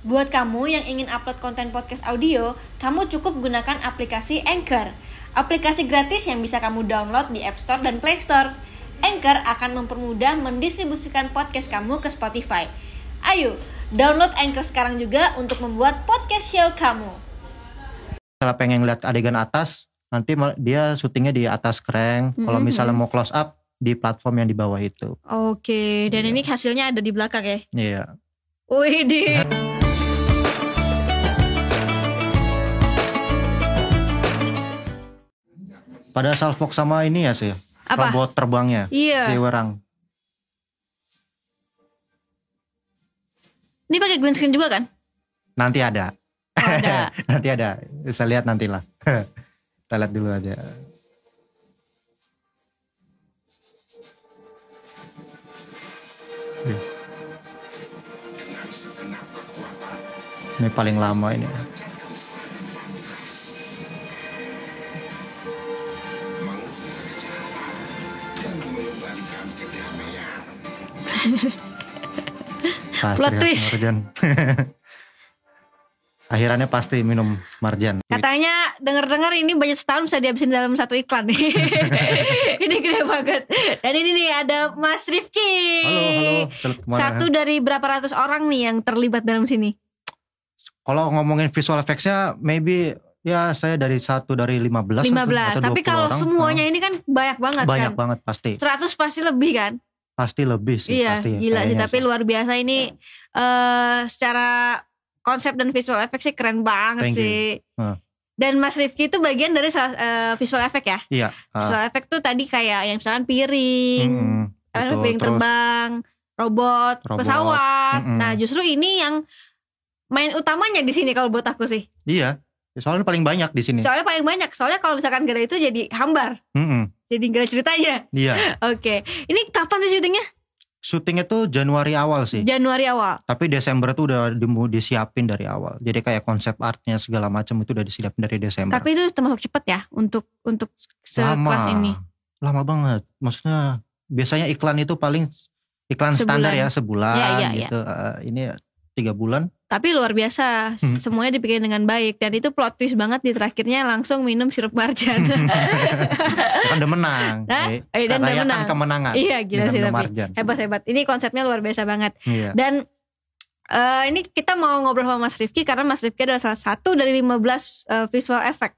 Buat kamu yang ingin upload konten podcast audio, kamu cukup gunakan aplikasi Anchor. Aplikasi gratis yang bisa kamu download di App Store dan Play Store. Anchor akan mempermudah mendistribusikan podcast kamu ke Spotify. Ayo, download Anchor sekarang juga untuk membuat podcast show kamu. Kalau pengen lihat adegan atas, nanti dia syutingnya di atas keren. Kalau misalnya mau close up di platform yang di bawah itu. Oke, dan Iya. ini hasilnya ada di belakang ya. Iya. Wih, Pada Salzburg sama ini ya sih. Apa? Robot terbangnya. Iya. Si Werang. Ini pakai green screen juga kan? Nanti ada. Oh, ada. nanti ada. Bisa lihat nantilah. Kita lihat dulu aja. Ini paling lama ini. Plot twist. Marjan. Akhirannya pasti minum marjan. Katanya denger-dengar ini budget setahun bisa dihabisin dalam satu iklan nih. ini gede banget. Dan ini nih ada Mas Rifki. Halo, halo. Satu dari berapa ratus orang nih yang terlibat dalam sini? Kalau ngomongin visual effects-nya, maybe ya saya dari satu dari 15 atau- 15. atau Tapi 20 kalau orang. semuanya Ah, ini kan banyak banget banyak kan. banget pasti. 100 pasti lebih kan? Pasti lebih sih iya, pasti. gila sih. Tapi sih. luar biasa ini eh secara konsep dan visual effect sih keren banget Thank you. sih. Ah. Dan Mas Rifki itu bagian dari eh, visual effect ya. Iya. ah, Visual effect tuh tadi kayak yang misalkan piring, betul. piring Terus, terbang, robot, Robot, pesawat. mm-mm. Nah, justru ini yang main utamanya di sini kalau buat aku sih. Iya. Soalnya paling banyak di sini. Soalnya paling banyak. Soalnya kalau misalkan gak ada itu jadi hambar. Mm-mm, Jadi gak ada ceritanya. Iya. Oke. Ini kapan sih syutingnya? Syutingnya tuh Januari awal sih. Januari awal. Tapi Desember tuh udah dimu- disiapin dari awal. Jadi kayak konsep artnya segala macam itu udah disiapin dari Desember. Tapi itu termasuk cepet ya untuk untuk lama. sekelas ini. Lama banget. Maksudnya biasanya iklan itu paling iklan Sebulan. standar ya sebulan Iya, iya, gitu. Eh, ini tiga bulan. Tapi luar biasa, Hmm. semuanya dibikin dengan baik dan itu plot twist banget di terakhirnya langsung minum sirup marjan. kan udah menang. Hah? Eh, dan udah rayakan menang. kemenangan. iya gila sih tapi hebat hebat. Ini konsepnya luar biasa banget. Iya. Dan eh, ini kita mau ngobrol sama Mas Rifki karena Mas Rifki adalah salah satu dari 15 eh, visual effect.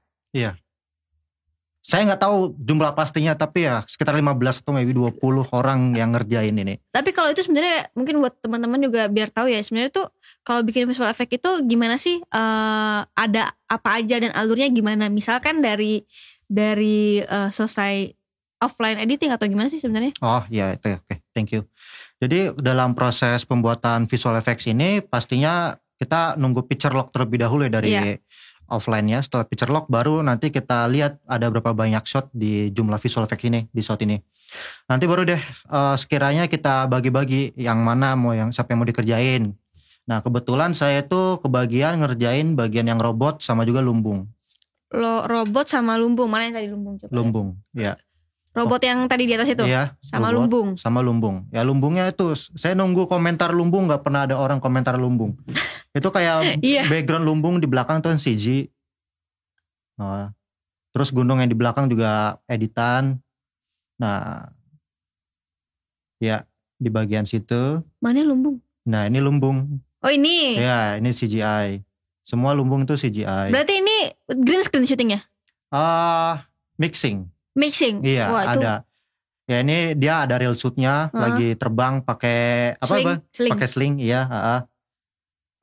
Saya nggak tahu jumlah pastinya tapi ya sekitar 15 atau maybe 20 orang yang ngerjain ini. Tapi kalau itu sebenarnya mungkin buat teman-teman juga biar tahu ya sebenarnya tuh kalau bikin visual effect itu gimana sih eh, ada apa aja dan alurnya gimana? Misalkan dari dari eh, selesai offline editing atau gimana sih sebenarnya? Oh iya itu oke thank you. Jadi dalam proses pembuatan visual effects ini pastinya kita nunggu picture lock terlebih dahulu ya dari Iya. Offline-nya. Setelah picture lock baru nanti kita lihat ada berapa banyak shot di jumlah visual effects ini di shot ini. Nanti baru deh eh, sekiranya kita bagi-bagi yang mana mau yang siapa yang mau dikerjain. Nah kebetulan saya tuh kebagian ngerjain bagian yang robot sama juga lumbung. Lo robot sama lumbung mana yang tadi lumbung coba? Lumbung, ya. Robot yang tadi di atas itu Iya. sama robot. lumbung. sama lumbung. Ya lumbungnya itu saya nunggu komentar lumbung nggak pernah ada orang komentar lumbung. itu kayak Iya. background lumbung di belakang tuh kan CG. Nah, terus gunung yang di belakang juga editan. Nah, ya di bagian situ. Mana lumbung? Nah ini lumbung. Oh ini. Ya ini CGI. Semua lumbung itu CGI. Berarti ini green screen syutingnya? Ah mixing. Mixing. Iya Wah, itu ada. Ya ini dia ada real suitnya Hah? lagi terbang pakai apa sling. Pakai sling, iya. ha-ha.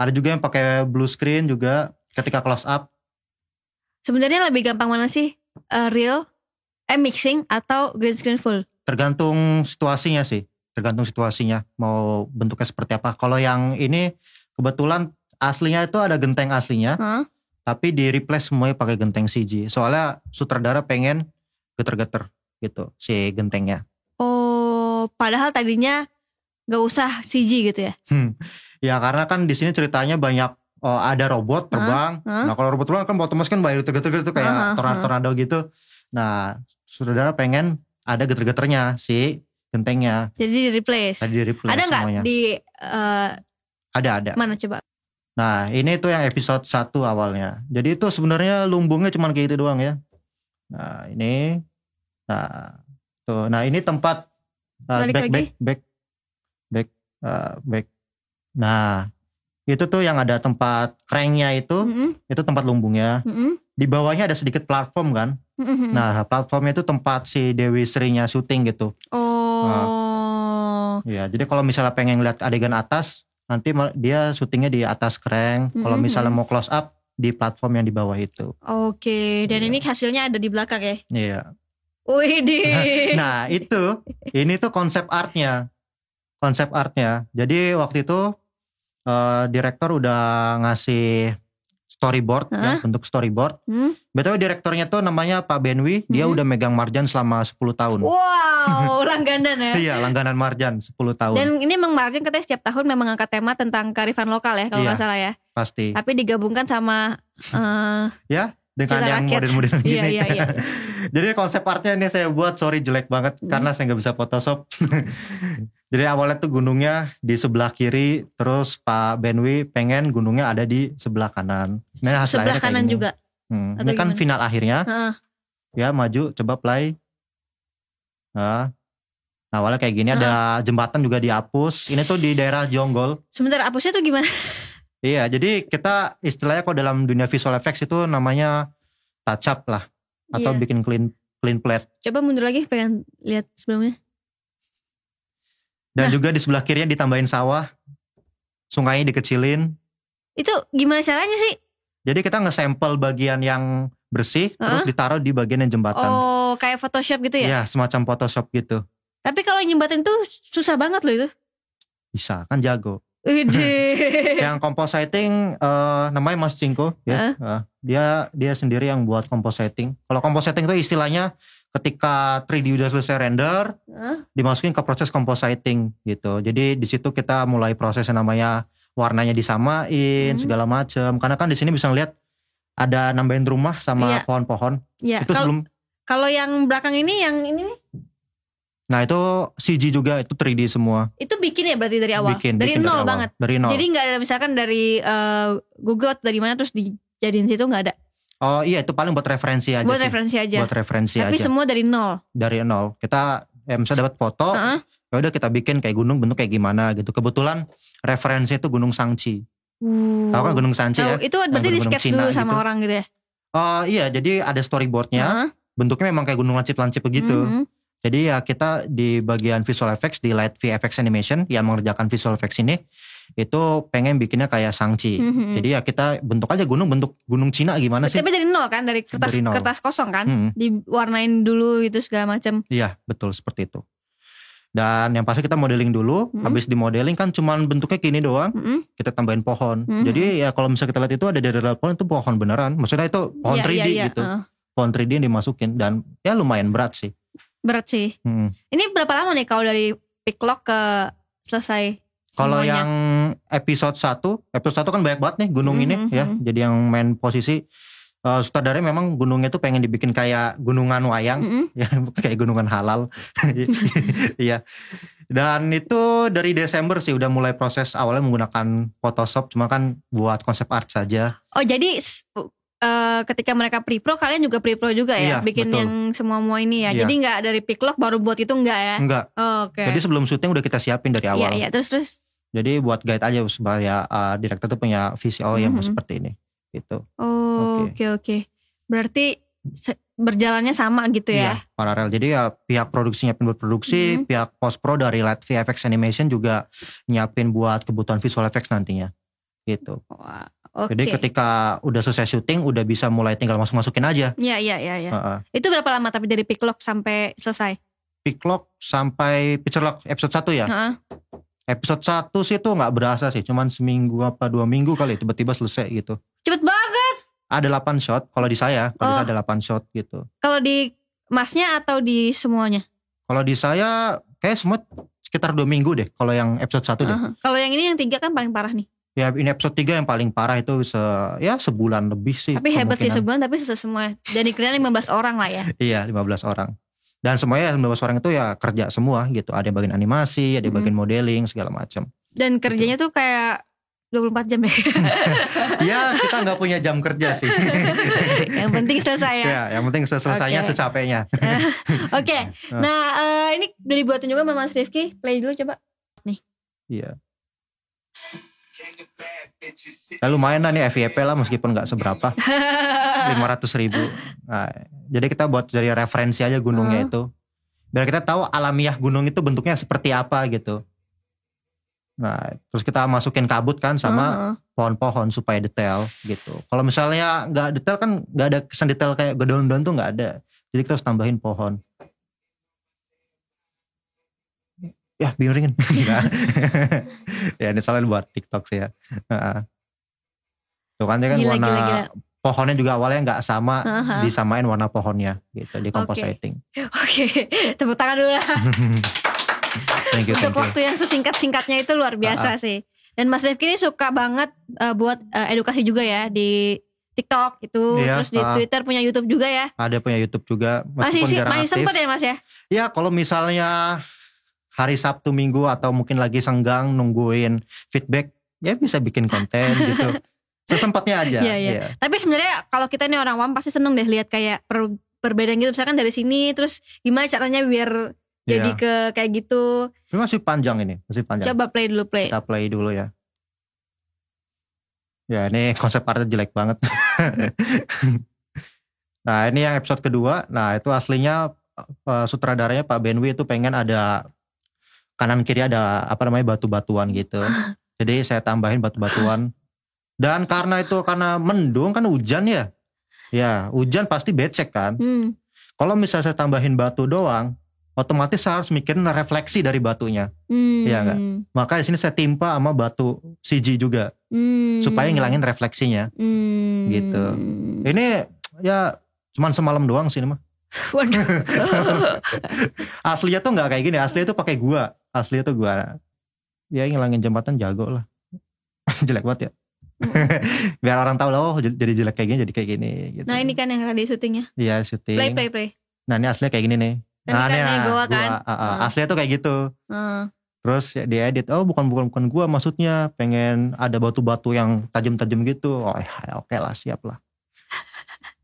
Ada juga yang pakai blue screen juga ketika close up. Sebenarnya lebih gampang mana sih? Eh, real, eh mixing atau green screen full? Tergantung situasinya sih. Tergantung situasinya mau bentuknya seperti apa. Kalau yang ini kebetulan aslinya itu ada genteng aslinya, Hah? tapi di replace semuanya pakai genteng CG. Soalnya sutradara pengen geter-geter gitu si gentengnya. Oh, padahal tadinya nggak usah CG gitu ya? Ya karena kan di sini ceritanya banyak oh, ada robot terbang. Hah? Nah kalau robot terbang kan otomatis kan banyak geter-geter tuh Hah, kayak tornado-tornado gitu. Nah saudara pengen ada geter-geternya si gentengnya Jadi di replace. tadi di replace Ada nggak di eh, Ada ada. mana coba? Nah, ini tuh yang episode 1 awalnya. Jadi itu sebenarnya lumbungnya cuma kayak gitu doang ya. Nah, ini nah tuh. Nah, ini tempat uh, Balik back, lagi. back back back uh, back. Nah, itu tuh yang ada tempat cranknya itu, Mm-mm, itu tempat lumbungnya. mm-mm, Di bawahnya ada sedikit platform kan. mm-mm. Nah, platformnya itu tempat si Dewi Srinya syuting gitu. Oh. Ya, jadi kalau misalnya pengen lihat adegan atas, nanti dia syutingnya di atas crank. Kalau Mhm. misalnya mau close up di platform yang di bawah itu. Oke, dan Iya. ini hasilnya ada di belakang ya. Iya. Wih Nah, itu ini tuh konsep artnya. Konsep artnya. Jadi waktu itu eh, direktur udah ngasih storyboard ya, Hah? bentuk storyboard. Hmm? BTW direkturnya tuh namanya Pak Benwi, dia Mhm. udah megang Marjan selama 10 tahun. Wow, langganan ya. Iya, langganan Marjan 10 tahun. Dan ini memang Martin katanya setiap tahun memang angkat tema tentang kearifan lokal ya kalau Iya. nggak salah ya. pasti. Tapi digabungkan sama eh, Dengan Cita yang modern-modern gini. iya iya iya. Jadi konsep artnya ini saya buat sorry jelek banget Hmm. karena saya nggak bisa Photoshop. Jadi awalnya tuh gunungnya di sebelah kiri, terus Pak Benwi pengen gunungnya ada di sebelah kanan. Nah hasil Sebelah kanan gini. juga. Hmm, Atau Ini kan gimana? final akhirnya, Heeh. ya maju coba play. Nah, nah, awalnya kayak gini ada jembatan juga dihapus. Ini tuh di daerah Jonggol. Sebentar hapusnya tuh gimana? Iya, jadi kita istilahnya kok dalam dunia visual effects itu namanya touch up lah, atau Iya. bikin clean clean plate. Coba mundur lagi pengen lihat sebelumnya. Dan Nah. juga di sebelah kirinya ditambahin sawah, sungainya dikecilin. Itu gimana caranya sih? Jadi kita nge-sample bagian yang bersih, terus Hah? ditaruh di bagian yang jembatan. Oh, kayak Photoshop gitu ya? Ya, semacam Photoshop gitu. Tapi kalau jembatan tuh susah banget loh itu. Bisa, kan jago. Yang compositing eh, namanya Mas Cingko ya. Eh, dia dia sendiri yang buat compositing. Kalau compositing itu istilahnya ketika 3D udah selesai render, Hah? dimasukin ke proses compositing gitu. Jadi di situ kita mulai proses yang namanya warnanya disamain Hmm. segala macam. Karena kan di sini bisa lihat ada nambahin rumah sama Iya. pohon-pohon. Ya, itu kalau sebelum kalau yang belakang ini yang ini nih, Nah, itu CG juga itu 3D semua. itu bikin ya berarti dari awal. Bikin dari bikin nol awal. banget. Dari nol. Jadi nggak ada misalkan dari eh, Google atau dari mana terus dijadiin situ nggak ada. Oh iya itu paling buat referensi aja Buat sih. referensi aja. Buat referensi Tapi aja. semua dari nol. Dari nol. Kita ya, misalnya dapat foto, Heeh. ya udah kita bikin kayak gunung bentuk kayak gimana gitu. Kebetulan referensi itu Gunung Sangchi. Uh. Tahu kan Gunung Sangchi ya? itu berarti di sketch Cina dulu sama gitu. orang gitu ya. Oh iya, jadi ada storyboardnya. Heeh. Bentuknya memang kayak gunung lancip-lancip begitu. Mhm. Jadi ya kita di bagian visual effects di Light VFX Animation yang mengerjakan visual effects ini itu pengen bikinnya kayak Sangchi. Mhm. Jadi ya kita bentuk aja gunung bentuk gunung Cina gimana sih? Tapi dari nol kan, dari kertas Dari nol. kertas kosong kan, Hmm, diwarnain dulu gitu segala macam. Iya betul seperti itu. Dan yang pasti kita modeling dulu, Mhm. habis di modeling kan cuman bentuknya gini doang, Mhm. kita tambahin pohon. Mhm. Jadi ya kalau misalnya kita lihat itu ada dari pohon itu pohon beneran. Maksudnya itu pohon Iya, 3D iya, iya. gitu. Heeh. Pohon 3D yang dimasukin dan ya lumayan berat sih. Berat sih. Hmm. Ini berapa lama nih kalau dari pick lock ke selesai Kalau yang episode 1, episode 1 kan banyak banget nih gunung Mhm, ini ya. mhm. Jadi yang main posisi eh sutradara memang gunungnya tuh pengen dibikin kayak gunungan wayang Mhm. ya kayak gunungan halal. Iya. Dan itu dari Desember sih udah mulai proses awalnya menggunakan Photoshop cuma kan buat konsep art saja. Oh jadi eh, ketika mereka pre-pro kalian juga pre-pro juga ya, Iya, bikin betul. yang semua-semua ini ya. Iya. Jadi nggak dari pick lock baru buat itu enggak ya? Enggak. Oh, Oke. Jadi sebelum syuting udah kita siapin dari Iya awal. iya terus terus. Jadi buat guide aja supaya uh, direktur tuh punya visi oh yang Mhm. seperti ini gitu. Oh Oke. oke oke. Berarti se- berjalannya sama gitu ya? Iya, paralel. Jadi ya pihak produksi nyiapin buat produksi, Mhm. pihak post pro dari Light VFX Animation juga nyiapin buat kebutuhan visual effects nantinya. Gitu. Wah, Oke. Jadi ketika udah selesai syuting udah bisa mulai tinggal masuk-masukin aja. Iya iya iya. iya. Heeh. Itu berapa lama tapi dari pick lock sampai selesai? Pick lock sampai picture lock episode 1 ya. Heeh. Episode 1 sih tuh nggak berasa sih, cuman seminggu apa dua minggu kali tiba-tiba selesai gitu. Cepet banget. Ada 8 shot kalau di saya, kalau Oh. saya ada 8 shot gitu. Kalau di masnya atau di semuanya? Kalau di saya kayak semua sekitar dua minggu deh kalau yang episode 1 deh. Heeh. Kalau yang ini yang tiga kan paling parah nih. Ya ini episode 3 yang paling parah itu se ya sebulan lebih sih. Tapi hebat sih sebulan tapi semua. Dan dikira 15 orang lah ya. Iya 15 orang. Dan semuanya 15 orang itu ya kerja semua gitu. Ada yang bagian animasi, ada yang Mhm. bagian modeling segala macam. Dan kerjanya tuh kayak 24 jam ya. ya kita nggak punya jam kerja sih. yang penting selesai ya. ya, yang penting selesainya Oke. secapeknya. Oke. Nah, eh, ini udah dibuatin juga sama Mas Rifki. Play dulu coba. Iya. Ya, lumayan lah nih FYP lah meskipun nggak seberapa. 500 ribu. Nah, jadi kita buat dari referensi aja gunungnya Hmm. itu. Biar kita tahu alamiah gunung itu bentuknya seperti apa gitu. Nah, terus kita masukin kabut kan sama Heeh. pohon-pohon supaya detail gitu. Kalau misalnya nggak detail kan nggak ada kesan detail kayak daun-daun tuh nggak ada. Jadi kita harus tambahin pohon. Ya miringin. Nggak. ya ini soalnya buat TikTok sih ya. Tuh kan dia kan Gila, warna gila, gila. pohonnya juga awalnya nggak sama, disamain warna pohonnya gitu di Oke. compositing. Oke, tepuk tangan dulu lah. thank you, Untuk thank you. waktu yang sesingkat-singkatnya itu luar biasa sih. Dan Mas Rifki ini suka banget eh, buat eh, edukasi juga ya di TikTok itu, Iya, terus di ah. Twitter punya YouTube juga ya. Ada punya YouTube juga, Masih sih, masih aktif. sempet ya Mas ya? Ya kalau misalnya hari Sabtu Minggu atau mungkin lagi senggang nungguin feedback, ya bisa bikin konten gitu. Sesempatnya aja. Iya, iya. Tapi sebenarnya kalau kita ini orang awam pasti seneng deh lihat kayak per- perbedaan gitu misalkan dari sini terus gimana caranya biar jadi Iya. ke kayak gitu. Ini masih panjang ini, masih panjang. Coba play dulu play. Kita play dulu ya. Ya ini konsep artnya jelek banget. nah ini yang episode kedua. Nah itu aslinya eh, sutradaranya Pak Benwi itu pengen ada kanan kiri ada apa namanya batu-batuan gitu. Jadi saya tambahin batu-batuan. Dan karena itu karena mendung kan hujan ya. Ya hujan pasti becek kan. Hmm. Kalau misalnya saya tambahin batu doang, otomatis saya harus mikirin refleksi dari batunya. Hmm. Iya nggak? Maka di sini saya timpa sama batu CG juga Hmm. supaya ngilangin refleksinya. Hmm. Gitu. Ini ya cuman semalam doang sih ini mah. Waduh. Aslinya tuh nggak kayak gini, aslinya tuh pakai gua. Aslinya tuh gua. Ya ngilangin jembatan jago lah. jelek banget ya. Biar orang tahu lah, oh jadi jelek kayak gini, jadi kayak gini. Gitu. nah ini kan yang tadi syutingnya. Iya syuting. Play play play. Nah ini aslinya kayak gini nih. Ini kan ini, kayak ah, goa kan? ah, ah. Hmm. Aslinya tuh kayak gitu. Heeh. Terus ya diedit, oh bukan bukan bukan gua maksudnya pengen ada batu-batu yang tajam-tajam gitu. Oh ya oke lah siap lah.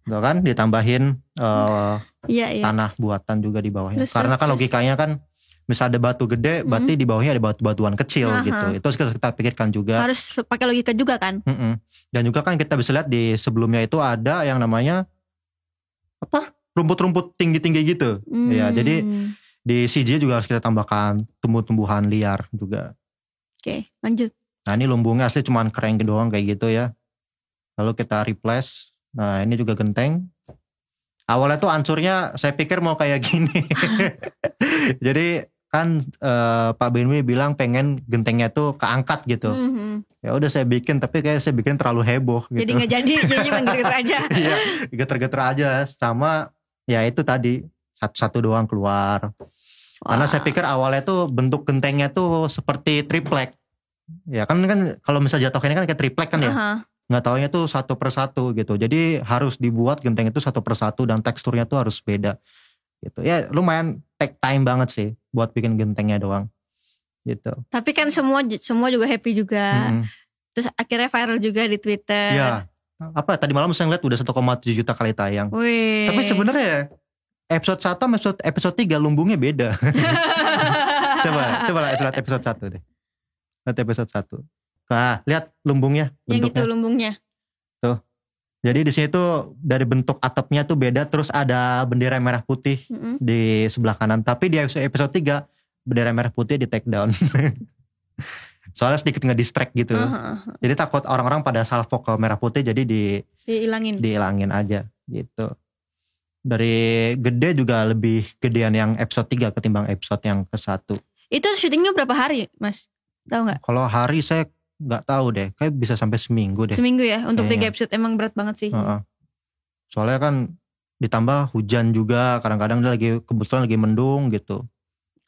Tuh kan ditambahin eh, Iya iya. tanah buatan juga di bawahnya. Terus, Karena terus, kan logikanya kan misal ada batu gede, Hmm. berarti di bawahnya ada batu-batuan kecil Aha. gitu. Itu kita, kita pikirkan juga. Harus pakai logika juga kan? Mm-mm. Dan juga kan kita bisa lihat di sebelumnya itu ada yang namanya apa rumput-rumput tinggi-tinggi gitu. Iya, Hmm. jadi di CG juga harus kita tambahkan tumbuh-tumbuhan liar juga. Oke, lanjut. Nah ini lumbungnya asli cuman keren doang kayak gitu ya. Lalu kita replace. Nah ini juga genteng. Awalnya tuh ancurnya saya pikir mau kayak gini. Jadi kan eh, Pak Benwi bilang pengen gentengnya tuh keangkat gitu. Mhm. Ya udah saya bikin tapi kayak saya bikin terlalu heboh gitu. Jadi nggak jadi, jadi gitu aja. Iya geter-geter aja sama ya itu tadi satu-satu doang keluar. Karena Wah. saya pikir awalnya tuh bentuk gentengnya tuh seperti triplek. Ya kan kan kalau misalnya jatuhnya kan kayak triplek kan ya. Aha. Nggak taunya tuh satu persatu gitu. Jadi harus dibuat genteng itu satu persatu dan teksturnya tuh harus beda. Gitu. Ya lumayan take time banget sih buat bikin gentengnya doang. Gitu. Tapi kan semua semua juga happy juga. Mm-mm. Terus akhirnya viral juga di Twitter. Ya. Apa tadi malam saya ngeliat udah 1,7 juta kali tayang. Wih. Tapi sebenarnya episode 1 sama episode episode 3 lumbungnya beda. coba coba lah lihat episode 1 deh. Lihat episode 1. Nah, lihat lumbungnya yang itu bentuknya. lumbungnya. Jadi di sini tuh dari bentuk atapnya tuh beda terus ada bendera merah putih Mm-mm. di sebelah kanan. Tapi di episode, episode 3 bendera merah putih di take down. Soalnya sedikit nge-distract gitu. Aha. Jadi takut orang-orang pada salvo ke merah putih jadi di Dihilangin. dihilangin aja gitu. Dari gede juga lebih gedean yang episode 3 ketimbang episode yang ke satu. Itu syutingnya berapa hari, Mas? Tahu nggak? Kalau hari saya nggak tahu deh, kayak bisa sampai seminggu deh. Seminggu ya untuk tiga Kayaknya. episode emang berat banget sih. Heeh. Soalnya kan ditambah hujan juga, kadang-kadang dia lagi kebetulan lagi mendung gitu.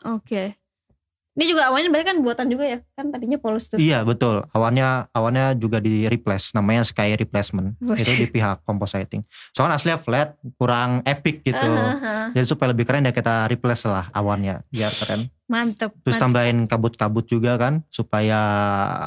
Oke. Ini juga awalnya berarti kan buatan juga ya? Kan tadinya polos tuh. Iya betul. Awalnya awalnya juga di replace, namanya Sky Replacement. Itu di pihak compositing. Soalnya aslinya flat, kurang epic gitu. Aha, Jadi supaya lebih keren ya kita replace lah awalnya biar keren. Mantep. Terus mantep. tambahin kabut-kabut juga kan supaya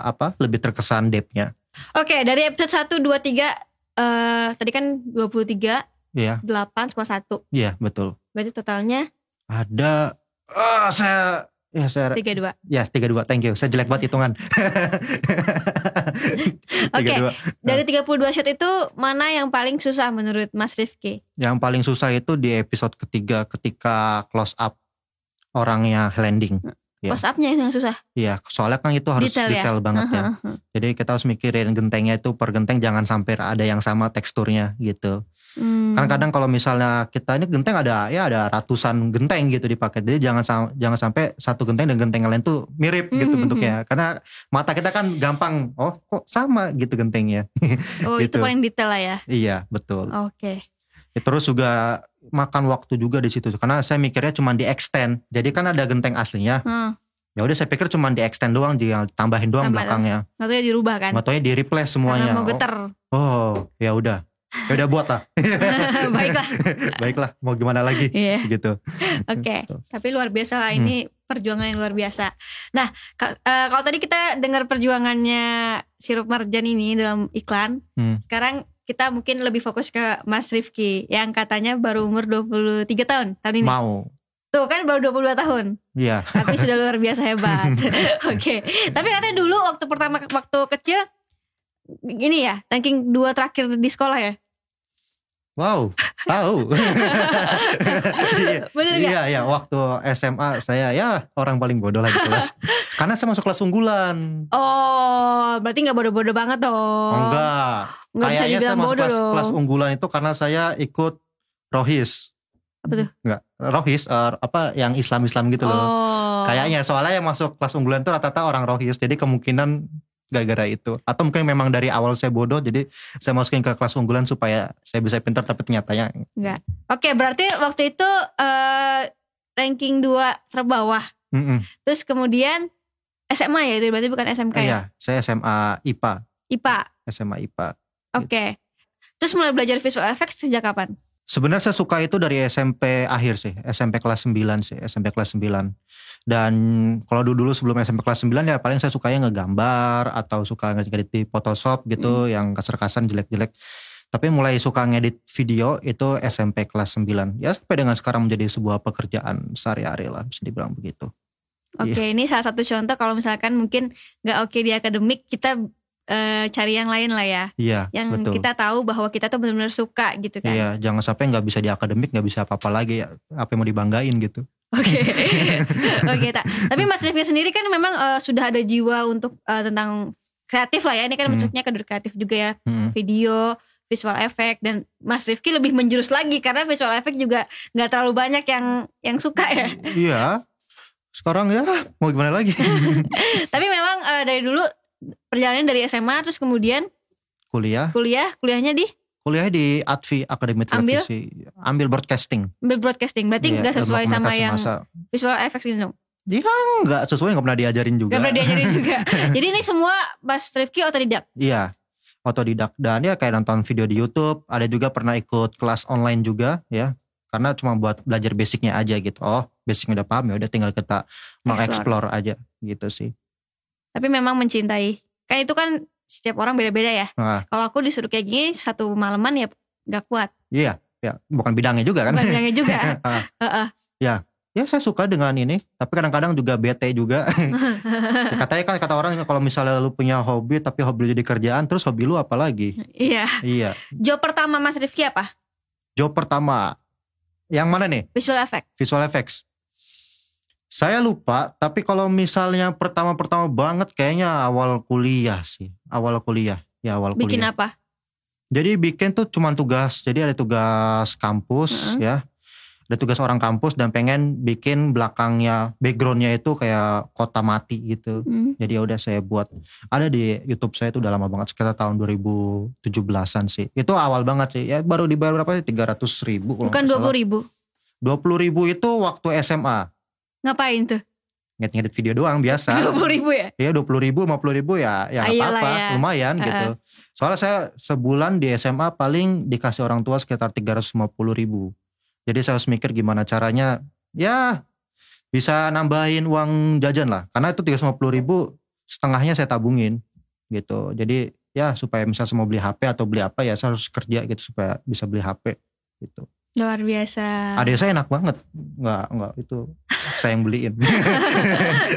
apa lebih terkesan depth-nya. Oke, dari episode 1, 2, 3 eh tadi kan 23, Iya, 8 sama 1. iya betul. Berarti totalnya Ada ah saya ya saya 32. ya 32 thank you. Saya jelek banget hitungan. Oke. 32. Dari 32 shot itu mana yang paling susah menurut Mas Rifki? Yang paling susah itu di episode ketiga ketika close up orangnya landing. Iya. Close up-nya yang susah. Iya, soalnya kan itu harus Detail detail, ya? banget ya. Aha, aha. Jadi kita harus mikirin gentengnya itu per genteng jangan sampai ada yang sama teksturnya gitu. Hmm. Kan kadang kalau misalnya kita ini genteng ada ya ada ratusan genteng gitu dipakai. Jadi jangan jangan sampai satu genteng dan genteng yang lain tuh mirip gitu Mhm. bentuknya. Karena mata kita kan gampang, oh kok sama gitu gentengnya. Oh, itu gitu. paling detail lah ya. iya, betul. Oke. Ya, Terus juga makan waktu juga di situ karena saya mikirnya cuma di extend. Jadi kan ada genteng aslinya. Hmm. Ya udah saya pikir cuma di extend doang, dia tambahin doang Tambah belakangnya. Nggak tahu ya dirubah kan? Nggak taunya di replace semuanya. Karena mau Oh. Oh, ya udah. Ya udah buat lah. Baiklah. Baiklah, mau gimana lagi Iya. gitu. Oke. Gitu. Tapi luar biasa lah Hmm. ini perjuangan yang luar biasa. Nah, eh, kalau tadi kita dengar perjuangannya sirup marjan ini dalam iklan, Hmm. sekarang kita mungkin lebih fokus ke Mas Rifki yang katanya baru umur 23 tahun tahun ini. Mau. Tuh kan baru 22 tahun, Iya. tapi sudah luar biasa hebat. Oke. Tapi katanya dulu waktu pertama waktu kecil ini ya, ranking dua terakhir di sekolah ya. Wow, tahu. Iya. Bener? Iya, iya. Waktu SMA saya ya orang paling bodoh lah di kelas. Karena saya masuk kelas unggulan. Oh, berarti nggak bodoh-bodoh banget dong. Enggak. Nggak bisa Kayaknya saya masuk bodoh kelas, dong. kelas unggulan itu karena saya ikut rohis. Apa tuh? Enggak. Rohis eh, apa yang Islam-Islam gitu loh. Oh. Kayaknya soalnya yang masuk kelas unggulan itu rata-rata orang rohis. Jadi kemungkinan gara-gara itu. Atau mungkin memang dari awal saya bodoh jadi saya masukin ke kelas unggulan supaya saya bisa pintar tapi ternyata Enggak. Oke, berarti waktu itu eh, ranking 2 terbawah. Mm-mm. Terus kemudian SMA ya itu berarti bukan SMK ya? Iya, saya SMA IPA, IPA. SMA IPA. Oke. Terus mulai belajar visual effects sejak kapan? Sebenarnya saya suka itu dari SMP akhir sih, SMP kelas 9 sih, SMP kelas 9. Dan kalau dulu dulu sebelum SMP kelas 9 ya paling saya sukanya ngegambar atau suka ngedit di Photoshop gitu yang kasar-kasan jelek-jelek. Tapi mulai suka ngedit video itu SMP kelas 9. Ya sampai dengan sekarang menjadi sebuah pekerjaan sehari-hari lah bisa dibilang begitu. Oke, ini salah satu contoh kalau misalkan mungkin nggak oke di akademik, kita eh, cari yang lain lah ya. Iya, Yang betul. kita tahu bahwa kita tuh benar-benar suka gitu kan. Iya, jangan sampai nggak bisa di akademik, nggak bisa apa-apa lagi ya. Apa yang mau dibanggain gitu. Oke, oke. tak. Tapi Mas Rifki sendiri kan memang eh, sudah ada jiwa untuk eh, tentang kreatif lah ya. Ini kan Hmm. masuknya ke kreatif juga ya, Mm. video, visual effect dan Mas Rifki lebih menjurus lagi karena visual effect juga nggak terlalu banyak yang yang suka ya. Iya. Sekarang ya mau gimana lagi? Tapi memang eh, dari dulu perjalanan dari SMA terus kemudian Kuliah, kuliah, kuliahnya di kuliah di Advi Akademi Ambil? Televisi, ambil broadcasting. ambil broadcasting. Berarti Iya, nggak ilmu sesuai sama yang massa. visual effects ini dong. Enggak sesuai nggak pernah diajarin juga. Gak pernah diajarin juga. Jadi ini semua Mas Rifki otodidak. Iya, otodidak dan ya kayak nonton video di YouTube. Ada juga pernah ikut kelas online juga ya. Karena cuma buat belajar basicnya aja gitu. Oh, basicnya udah paham ya udah tinggal kita mengeksplor aja gitu sih. Tapi memang mencintai. Kan itu kan setiap orang beda-beda ya. Nah, Kalau aku disuruh kayak gini satu malaman ya nggak kuat. iya, ya bukan bidangnya juga kan. Bukan bilangnya juga. Ah, Heeh. ya saya suka dengan ini, tapi kadang-kadang juga bete juga. Katanya kan kata orang kalau misalnya lu punya hobi tapi hobi lu jadi kerjaan, terus hobi lu apa lagi? Iya. Iya. Job pertama Mas Rifki apa? Job pertama. Yang mana nih? Visual effect. Visual effects. Saya lupa, tapi kalau misalnya pertama-pertama banget kayaknya awal kuliah sih. Awal kuliah. Ya awal Bikin kuliah. apa? Jadi bikin tuh cuma tugas. Jadi ada tugas kampus Heeh. ya. Ada tugas orang kampus dan pengen bikin belakangnya backgroundnya itu kayak kota mati gitu. Hmm. Jadi ya udah saya buat. Ada di YouTube saya itu udah lama banget sekitar tahun 2017-an sih. Itu awal banget sih. Ya baru dibayar berapa sih? 300 ribu. Bukan nggak dua salah. puluh ribu. 20 ribu itu waktu SMA. Ngapain tuh? ngedit-ngedit video doang biasa. Dua puluh ribu ya? Iya dua puluh ribu, lima puluh ribu ya, ya apa-apa, ya. lumayan Heeh. gitu. Soalnya saya sebulan di SMA paling dikasih orang tua sekitar tiga ratus ribu. Jadi saya harus mikir gimana caranya, ya bisa nambahin uang jajan lah. Karena itu tiga ribu, setengahnya saya tabungin gitu. Jadi ya supaya misalnya mau beli HP atau beli apa ya saya harus kerja gitu supaya bisa beli HP gitu. Luar biasa. Adik saya enak banget, nggak nggak itu saya yang beliin. Gak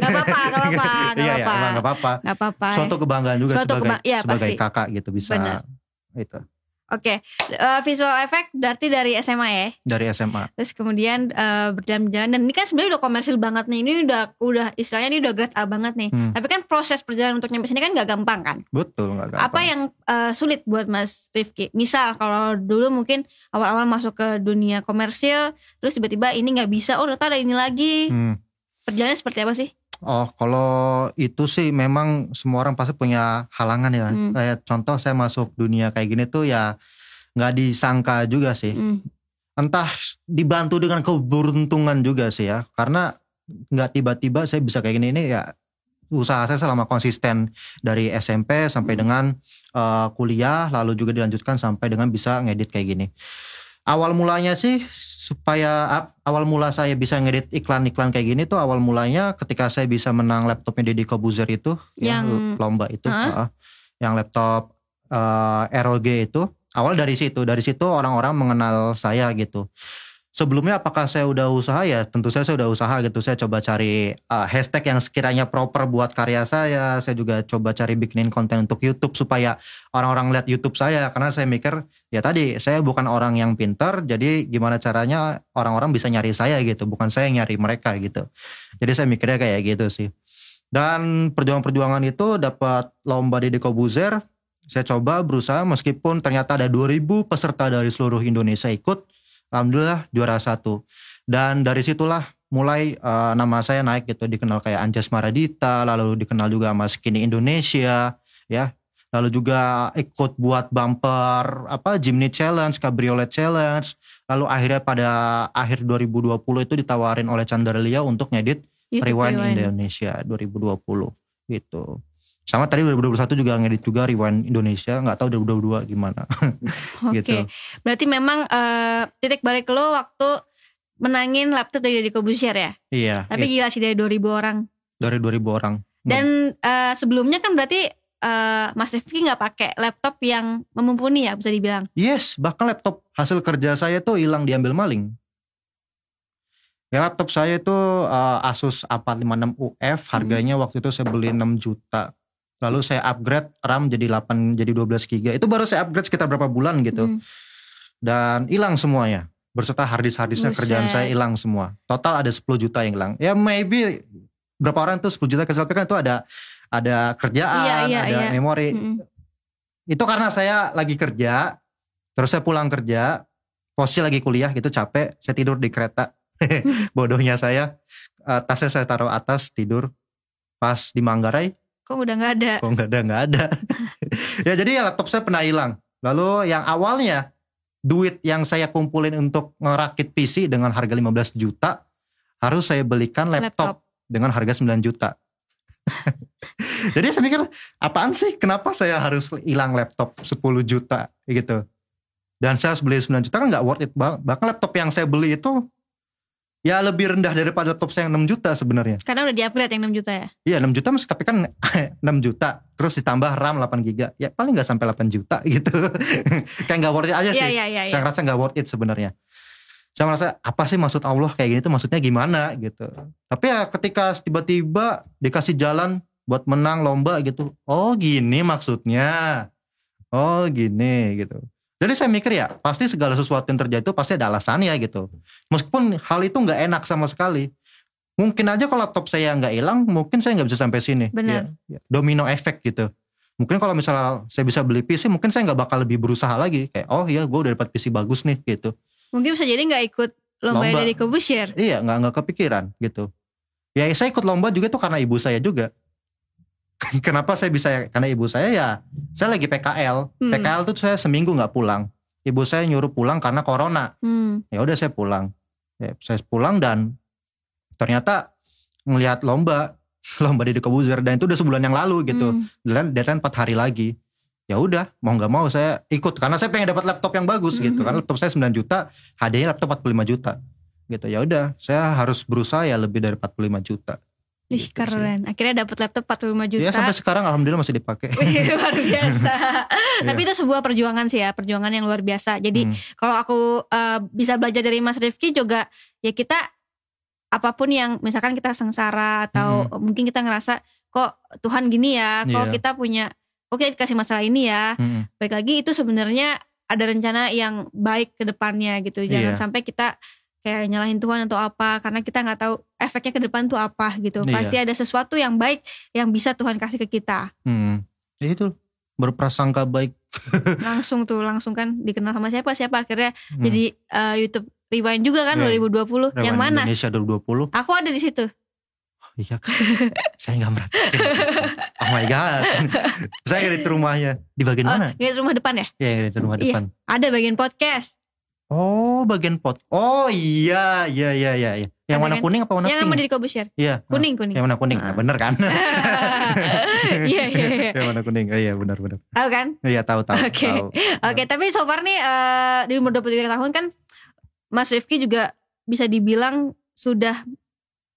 apa-apa, gak apa-apa, gak Iya ya, apa-apa. nggak apa-apa. Gak apa-apa. Suatu kebanggaan juga Suatu sebagai keba- iya, sebagai pasti. kakak gitu bisa Benar. itu Oke, Eh, visual effect berarti dari SMA ya. dari SMA. Terus kemudian eh, berjalan-jalan dan ini kan sebenarnya udah komersil banget nih. Ini udah udah istilahnya ini udah grade A banget nih. Hmm. Tapi kan proses perjalanan untuk nyampe sini kan gak gampang kan. Betul nggak gampang. Apa yang eh, sulit buat Mas Rifki? Misal kalau dulu mungkin awal-awal masuk ke dunia komersil, terus tiba-tiba ini nggak bisa. Oh ternyata ada ini lagi. Hmm. Perjalanannya seperti apa sih? Oh kalau itu sih memang semua orang pasti punya halangan ya. Hmm. Kayak contoh saya masuk dunia kayak gini tuh ya nggak disangka juga sih. Hmm. Entah dibantu dengan keberuntungan juga sih ya. Karena nggak tiba-tiba saya bisa kayak gini ini ya usaha saya selama konsisten dari SMP sampai dengan eh, kuliah lalu juga dilanjutkan sampai dengan bisa ngedit kayak gini. Awal mulanya sih supaya awal mula saya bisa ngedit iklan-iklan kayak gini tuh awal mulanya ketika saya bisa menang laptopnya Deddy Kobuzer itu ya, Yang- lomba itu heeh. yang laptop eh, ROG itu awal dari situ. Dari situ orang-orang mengenal saya gitu sebelumnya apakah saya udah usaha? Ya tentu saya sudah usaha gitu. Saya coba cari uh, hashtag yang sekiranya proper buat karya saya. Saya juga coba cari bikinin konten untuk YouTube supaya orang-orang lihat YouTube saya. Karena saya mikir ya tadi saya bukan orang yang pinter. Jadi gimana caranya orang-orang bisa nyari saya gitu. Bukan saya yang nyari mereka gitu. Jadi saya mikirnya kayak gitu sih. Dan perjuangan-perjuangan itu dapat lomba di Kobuzer saya coba berusaha. Meskipun ternyata ada 2000 peserta dari seluruh Indonesia ikut Alhamdulillah juara satu. Dan dari situlah mulai eh, nama saya naik gitu dikenal kayak Anjas Maradita, lalu dikenal juga sama Skinny Indonesia, ya. Lalu juga ikut buat bumper apa Jimny Challenge, Cabriolet Challenge. Lalu akhirnya pada akhir 2020 itu ditawarin oleh Chandra untuk ngedit YouTube Rewind, Rewind. Indonesia 2020 gitu. Sama tadi 2021 juga ngedit juga Rewind Indonesia, nggak tahu 2022 gimana. Oke. gitu. Berarti memang eh, titik balik lo waktu menangin laptop dari Deddy Kobusier ya. Iya, Tapi it- gila sih dari 2000 orang. dari 2000 orang. Dan eh, sebelumnya kan berarti eh, Mas Rifki nggak pakai laptop yang memumpuni ya bisa dibilang. Yes, bahkan laptop hasil kerja saya tuh hilang diambil maling. Ya laptop saya itu uh, Asus A456 UF, harganya waktu itu saya beli 6 juta. Lalu saya upgrade RAM jadi 8 jadi 12 GB. Itu baru saya upgrade sekitar berapa bulan gitu. Hmm. Dan hilang semuanya. Berserta harddisk-harddisknya Buset. kerjaan saya hilang semua. Total ada 10 juta yang hilang. Ya maybe berapa orang tuh 10 juta tapi kan itu ada ada kerjaan, Iya, iya, ada iya. memori. Mm-mm. Itu karena saya lagi kerja, terus saya pulang kerja, posisi lagi kuliah gitu capek, saya tidur di kereta. Bodohnya saya, eh, tasnya saya taruh atas tidur. Pas di Manggarai, Kok udah nggak ada? kok nggak ada nggak ada. ya jadi ya laptop saya pernah hilang. Lalu yang awalnya duit yang saya kumpulin untuk ngerakit PC dengan harga 15 juta, harus saya belikan laptop, dengan harga 9 juta. Jadi saya mikir apaan sih kenapa saya harus hilang laptop 10 juta gitu. Dan saya harus beli 9 juta kan nggak worth it banget. Bahkan laptop yang saya beli itu ya lebih rendah daripada laptop saya yang 6 juta sebenarnya. Karena udah di-upgrade yang 6 juta ya. Iya 6 juta tapi kan 6 juta terus ditambah RAM 8 giga ya paling nggak sampai 8 juta gitu. Kayak nggak worth it aja Iya sih. iya iya. iya. Saya ngerasa nggak worth it sebenarnya. Saya merasa apa sih maksud Allah kayak gini tuh maksudnya gimana gitu. Tapi ya ketika tiba-tiba dikasih jalan buat menang lomba gitu. Oh gini maksudnya. Oh gini gitu. Jadi saya mikir ya pasti segala sesuatu yang terjadi itu pasti ada alasannya gitu. Meskipun hal itu nggak enak sama sekali. Mungkin aja kalau laptop saya nggak hilang, mungkin saya nggak bisa sampai sini. Benar. Ya, ya. Domino efek gitu. Mungkin kalau misalnya saya bisa beli PC, mungkin saya nggak bakal lebih berusaha lagi. Kayak oh iya, gue udah dapat PC bagus nih gitu. Mungkin bisa jadi nggak ikut lomba, Lomba. dari Kobusier. Iya, nggak nggak kepikiran gitu. Ya saya ikut lomba juga tuh karena ibu saya juga. Kenapa saya bisa? Karena ibu saya ya, saya lagi PKL. Hmm. PKL tuh saya seminggu nggak pulang. Ibu saya nyuruh pulang karena corona. Hmm. Ya udah saya pulang. Ya, saya pulang dan ternyata ngelihat lomba lomba di Kobuzer dan itu udah sebulan yang lalu gitu Hmm. dan deadline 4 hari lagi ya udah mau nggak mau saya ikut karena saya pengen dapat laptop yang bagus gitu kan laptop saya 9 juta hadiahnya laptop 45 juta gitu ya udah saya harus berusaha ya lebih dari 45 juta Ih Gitu keren. Akhirnya dapat laptop 45 juta. ya sampai sekarang alhamdulillah masih dipakai Wih, luar biasa. Tapi itu sebuah perjuangan sih ya, perjuangan yang luar biasa. Jadi Hmm. kalau aku eh, bisa belajar dari Mas Rifki juga ya kita apa pun yang misalkan kita sengsara atau mungkin kita ngerasa kok Tuhan gini ya, kok Iya. kita punya oke dikasih masalah ini ya. Mm-mm. Baik lagi itu sebenarnya ada rencana yang baik ke depannya gitu. Jangan Iya. sampai kita kayak nyalahin Tuhan atau apa karena kita nggak tahu efeknya ke depan tuh apa gitu. Iya. Pasti ada sesuatu yang baik yang bisa Tuhan kasih ke kita. Hmm. Ya itu berprasangka baik langsung tuh langsung kan dikenal sama siapa siapa akhirnya Hmm. jadi eh, YouTube Rewind juga kan Iya. 2020 yang Rewind mana Indonesia 2020 aku ada di situ Iya kan Saya gak merhatiin Oh my god Saya di rumahnya Di bagian oh mana? di rumah depan ya Iya di rumah Iya. depan ada bagian podcast Oh bagian pot Oh iya Iya iya iya iya. Yang warna kan? kuning apa warna yang pink? sama di Kobusher Iya kuning kuning Yang warna kuning Ah. Bener kan iya iya iya Yang warna kuning oh, Iya benar benar tahu kan Iya tahu tahu Oke. tahu. oke tapi so far nih eh, di umur 23 tahun kan Mas Rifki juga bisa dibilang sudah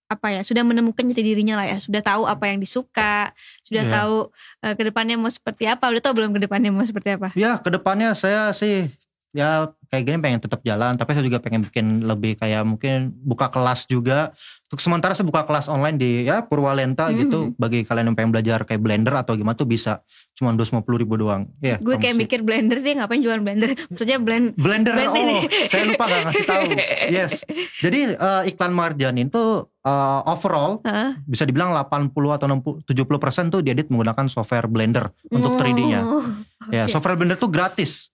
apa ya sudah menemukan jati dirinya lah ya sudah tahu apa yang disuka sudah Iya. tahu eh, ke depannya mau seperti apa udah tahu belum ke depannya mau seperti apa Ya ke depannya saya sih ya kayak gini pengen tetap jalan tapi saya juga pengen bikin lebih kayak mungkin buka kelas juga. Untuk sementara saya buka kelas online di ya Purwalenta Mhm. gitu. bagi kalian yang pengen belajar kayak blender atau gimana tuh bisa. Cuma 250 ribu doang. Ya gue kayak mikir blender dia ngapain jualan blender? Maksudnya blend blender blend oh ini. saya lupa gak ngasih tahu. Yes. Jadi eh, iklan marjan itu eh, overall Hah? bisa dibilang 80 atau 60 70 persen tuh diedit menggunakan software blender untuk 3D-nya Oh, ya software blender tuh gratis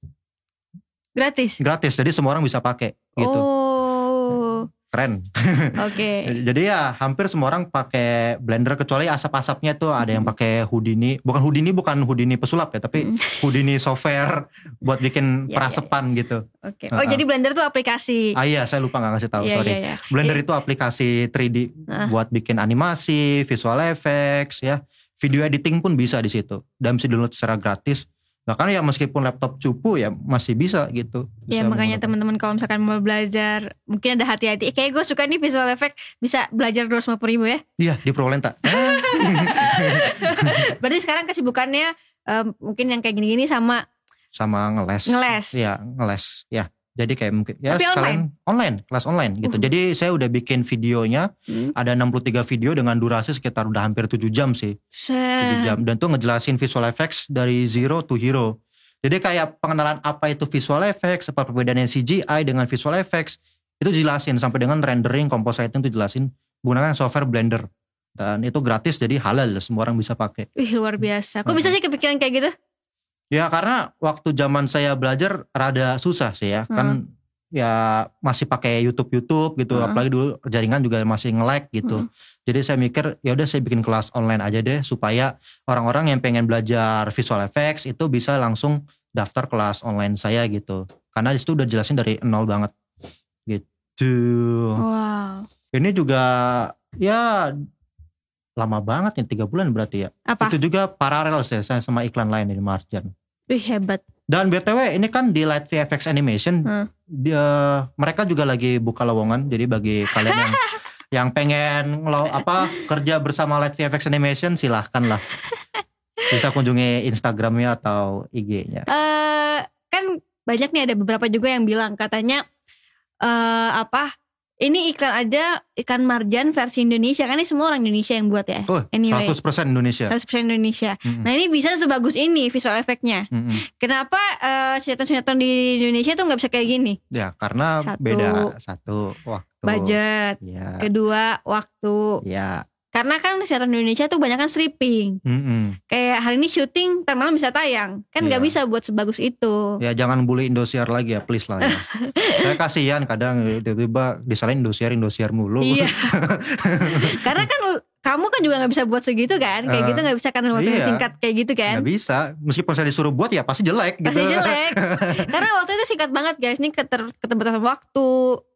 gratis gratis jadi semua orang bisa pakai gitu oh keren oke jadi ya hampir semua orang pakai blender kecuali asap-asapnya tuh ada yang Hmm. pakai Houdini bukan Houdini bukan Houdini pesulap ya tapi Hmm. Houdini software buat bikin Ya, ya, perasepan gitu oke oh Uh-uh. jadi blender tuh aplikasi ah iya saya lupa nggak ngasih tahu Iya, sorry iya, iya. Blender Iya. itu aplikasi 3D Ah. buat bikin animasi visual effects ya video editing pun bisa di situ dan bisa download secara gratis bahkan ya meskipun laptop cupu ya masih bisa gitu Ya Bisa makanya menggunakan. teman-teman kalau misalkan mau belajar mungkin ada hati-hati. Eh, Kayak gue suka nih visual effect bisa belajar 250 ribu ya. iya di Prolenta Berarti sekarang kesibukannya em, mungkin yang kayak gini-gini sama sama ngeles ngeles. Iya, ngeles. Ya. Jadi kayak mungkin ya Tapi sekalian online, kelas online gitu. Uh. Jadi saya udah bikin videonya, Hmm. ada 63 video dengan durasi sekitar udah hampir 7 jam sih. 7 Set. jam dan tuh ngejelasin visual effects dari zero to hero. Jadi kayak pengenalan apa itu visual effects, apa perbedaannya CGI dengan visual effects, itu jelasin sampai dengan rendering, compositing itu jelasin menggunakan software Blender. Dan itu gratis jadi halal semua orang bisa pakai. Wih luar biasa. Kok bisa sih kepikiran kayak gitu? Ya karena waktu zaman saya belajar rada susah sih ya. Kan ya masih pakai YouTube YouTube gitu. Hmm. Apalagi dulu jaringan juga masih nge-lag gitu. Hmm. Jadi saya mikir ya udah saya bikin kelas online aja deh supaya orang-orang yang pengen belajar visual effects itu bisa langsung daftar kelas online saya gitu. Karena di situ udah jelasin dari nol banget. Gitu. Wow. Ini juga ya lama banget nih tiga bulan berarti ya. Apa? Itu juga paralel sih saya sama iklan lain di Marjan. Wih hebat. Dan BTW ini kan di Light VFX Animation Hmm. dia mereka juga lagi buka lowongan jadi bagi kalian yang yang pengen ngelo apa kerja bersama Light VFX Animation silahkan lah bisa kunjungi Instagramnya atau IG-nya. eh kan banyak nih ada beberapa juga yang bilang katanya eh apa? Ini iklan aja ikan marjan versi Indonesia kan ini semua orang Indonesia yang buat ya. Oh, Anyway. 100% Indonesia. 100% Indonesia. Mm-mm. Nah ini bisa sebagus ini visual efeknya. Mm-mm. Kenapa eh, sinetron-sinetron di Indonesia tuh nggak bisa kayak gini? Ya karena Satu. beda satu waktu. Budget. Ya. Kedua waktu. Ya. Karena kan sinetron Indonesia tuh banyak kan stripping. Mm-mm. Kayak hari ini syuting, ntar malam bisa tayang. Kan nggak Iya. bisa buat sebagus itu. Ya jangan bully Indosiar lagi ya please lah ya. Saya kasihan kadang tiba-tiba disalahin Indosiar Indosiar mulu. Iya. Karena kan kamu kan juga nggak bisa buat segitu kan? Kayak Eh, gitu nggak bisa kan waktu iya. singkat kayak gitu kan? Nggak bisa. Meskipun saya disuruh buat ya pasti jelek gitu. Pasti jelek. Karena waktu itu singkat banget guys. Ini keter, keterbatasan waktu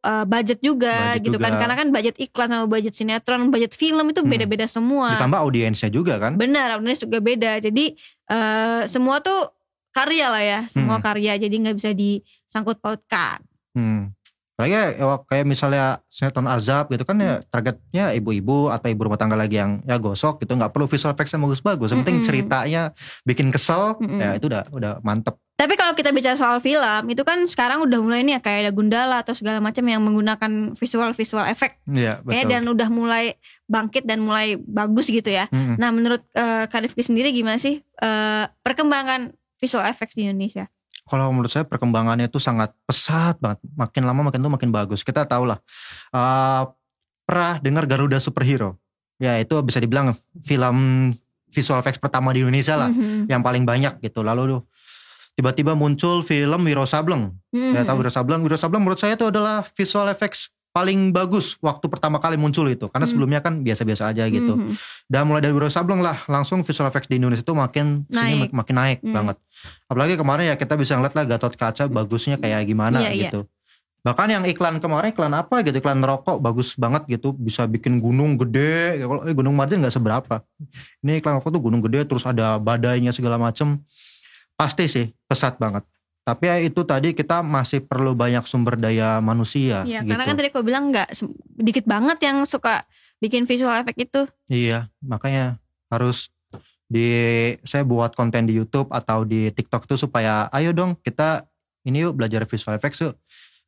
eh, budget juga Budget gitu kan. juga. karena kan budget iklan sama budget sinetron budget film itu Hmm. beda-beda semua. Ditambah audiensnya juga kan? Benar audiens juga beda. Jadi eh, semua tuh karya lah ya. Semua Hmm. karya. Jadi nggak bisa disangkut pautkan Hmm. Apalagi ya, kayak misalnya sinetron azab gitu kan ya targetnya ibu-ibu atau ibu rumah tangga lagi yang ya gosok gitu nggak perlu visual effects yang bagus-bagus yang penting ceritanya bikin kesel Mm-mm. ya itu udah udah mantep Tapi kalau kita bicara soal film, itu kan sekarang udah mulai nih ya kayak ada Gundala atau segala macam yang menggunakan visual visual efek Iya ya betul dan udah mulai bangkit dan mulai bagus gitu ya. Mm-mm. Nah, menurut eh, Kak Rifki sendiri gimana sih eh, perkembangan visual effects di Indonesia? Kalau menurut saya perkembangannya itu sangat pesat banget. Makin lama makin tuh makin bagus. Kita tahu lah. eh, pernah dengar Garuda Superhero? Ya itu bisa dibilang film visual effects pertama di Indonesia lah. Mhm. Yang paling banyak gitu. Lalu tuh tiba-tiba muncul film Wiro Sableng. Mhm. Ya tahu Wiro Sableng. Wiro Sableng menurut saya itu adalah visual effects paling bagus waktu pertama kali muncul itu. Karena Hmm. sebelumnya kan biasa-biasa aja gitu. Mhm. Dan mulai dari Wiro Sableng lah langsung visual effects di Indonesia itu makin sini Naik. mak- makin naik Hmm. banget. Apalagi kemarin ya kita bisa ngeliat lah Gatot Kaca bagusnya kayak gimana Iya, iya. gitu. Bahkan yang iklan kemarin iklan apa gitu iklan rokok bagus banget gitu bisa bikin gunung gede. Kalau eh, gunung Martin nggak seberapa. Ini iklan rokok tuh gunung gede terus ada badainya segala macem. Pasti sih pesat banget. Tapi ya itu tadi kita masih perlu banyak sumber daya manusia Iya, gitu. karena kan tadi aku bilang nggak dikit banget yang suka bikin visual effect itu. Iya, makanya harus di saya buat konten di YouTube atau di TikTok tuh supaya ayo dong kita ini yuk belajar visual effects yuk.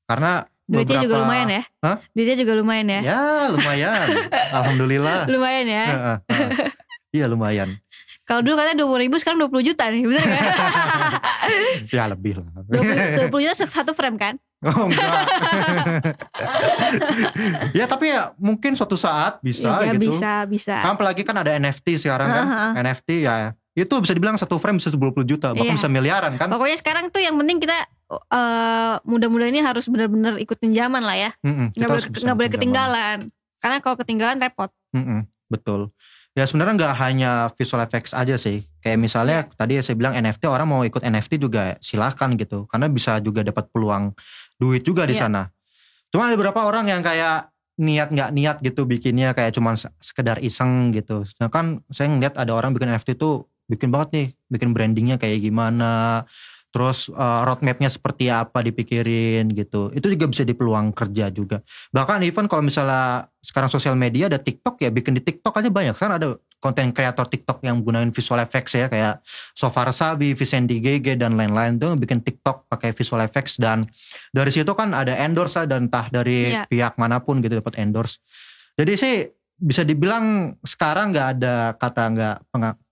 Karena Duitnya juga beberapa- lumayan ya. Hah? Duitnya juga lumayan ya. Ya lumayan, alhamdulillah. Lumayan ya. Iya lumayan. Kalau dulu katanya 20 ribu sekarang 20 juta nih, bener kan? Ya lebih lah. 20, 20 juta satu frame kan? Oh enggak. ya tapi ya mungkin suatu saat bisa ya, gitu. bisa, bisa. Kan apalagi kan ada NFT sekarang kan. Heeh. NFT ya itu bisa dibilang satu frame bisa 20 juta bahkan Iya. bisa miliaran kan. Pokoknya sekarang tuh yang penting kita eh muda-muda ini harus benar-benar ikutin zaman lah ya. Mm-mm, kita Nggak boleh nggak boleh ketinggalan. Karena kalau ketinggalan repot. Mm-mm, betul. Ya sebenarnya nggak hanya visual effects aja sih. Kayak misalnya Iya. tadi saya bilang NFT orang mau ikut NFT juga silahkan gitu. Karena bisa juga dapat peluang duit juga di Iya. sana. Cuma ada beberapa orang yang kayak niat nggak niat gitu bikinnya kayak cuman se- sekedar iseng gitu. Sedangkan saya ngeliat ada orang bikin NFT tuh bikin banget nih, bikin brandingnya kayak gimana, terus uh, roadmapnya seperti apa dipikirin gitu. Itu juga bisa di peluang kerja juga. Bahkan even kalau misalnya sekarang sosial media ada TikTok ya bikin di TikTok aja banyak. Kan ada konten kreator TikTok yang gunain visual effects ya kayak Sofar Sabi, Vicendi GG dan lain-lain tuh bikin TikTok pakai visual effects dan dari situ kan ada endorse lah dan entah dari Iya. pihak mana pun gitu dapat endorse. Jadi sih bisa dibilang sekarang nggak ada kata nggak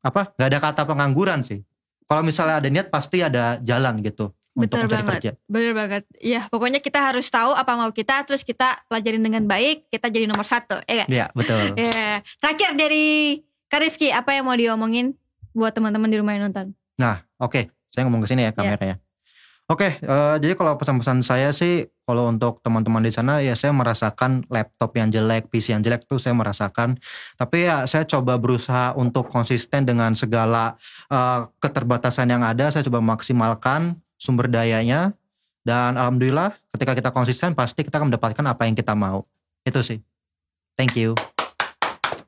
apa nggak ada kata pengangguran sih. Kalau misalnya ada niat pasti ada jalan gitu untuk Betul mencari banget. kerja. Bener banget. Ya pokoknya kita harus tahu apa mau kita. Terus kita pelajarin dengan baik. Kita jadi nomor satu. Ya? Iya betul. Ya. Terakhir dari Kak Rifki. Apa yang mau diomongin buat teman-teman di rumah yang nonton? Nah, oke, saya ngomong ke sini ya kameranya. Oke, eh, jadi kalau pesan-pesan saya sih, kalau untuk teman-teman di sana ya saya merasakan laptop yang jelek, PC yang jelek tuh saya merasakan. Tapi ya saya coba berusaha untuk konsisten dengan segala eh, keterbatasan yang ada. Saya coba maksimalkan sumber dayanya. Dan alhamdulillah ketika kita konsisten pasti kita akan mendapatkan apa yang kita mau. Itu sih. Thank you.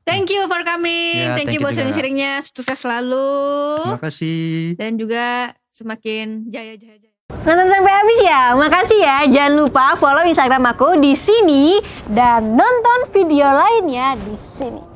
Thank you for coming. Ya, thank, thank you buat sharing-sharingnya. Sukses selalu. Terima kasih. Dan juga semakin jaya-jaya. Nonton sampai habis ya. Makasih ya. Jangan lupa follow Instagram aku di sini dan nonton video lainnya di sini.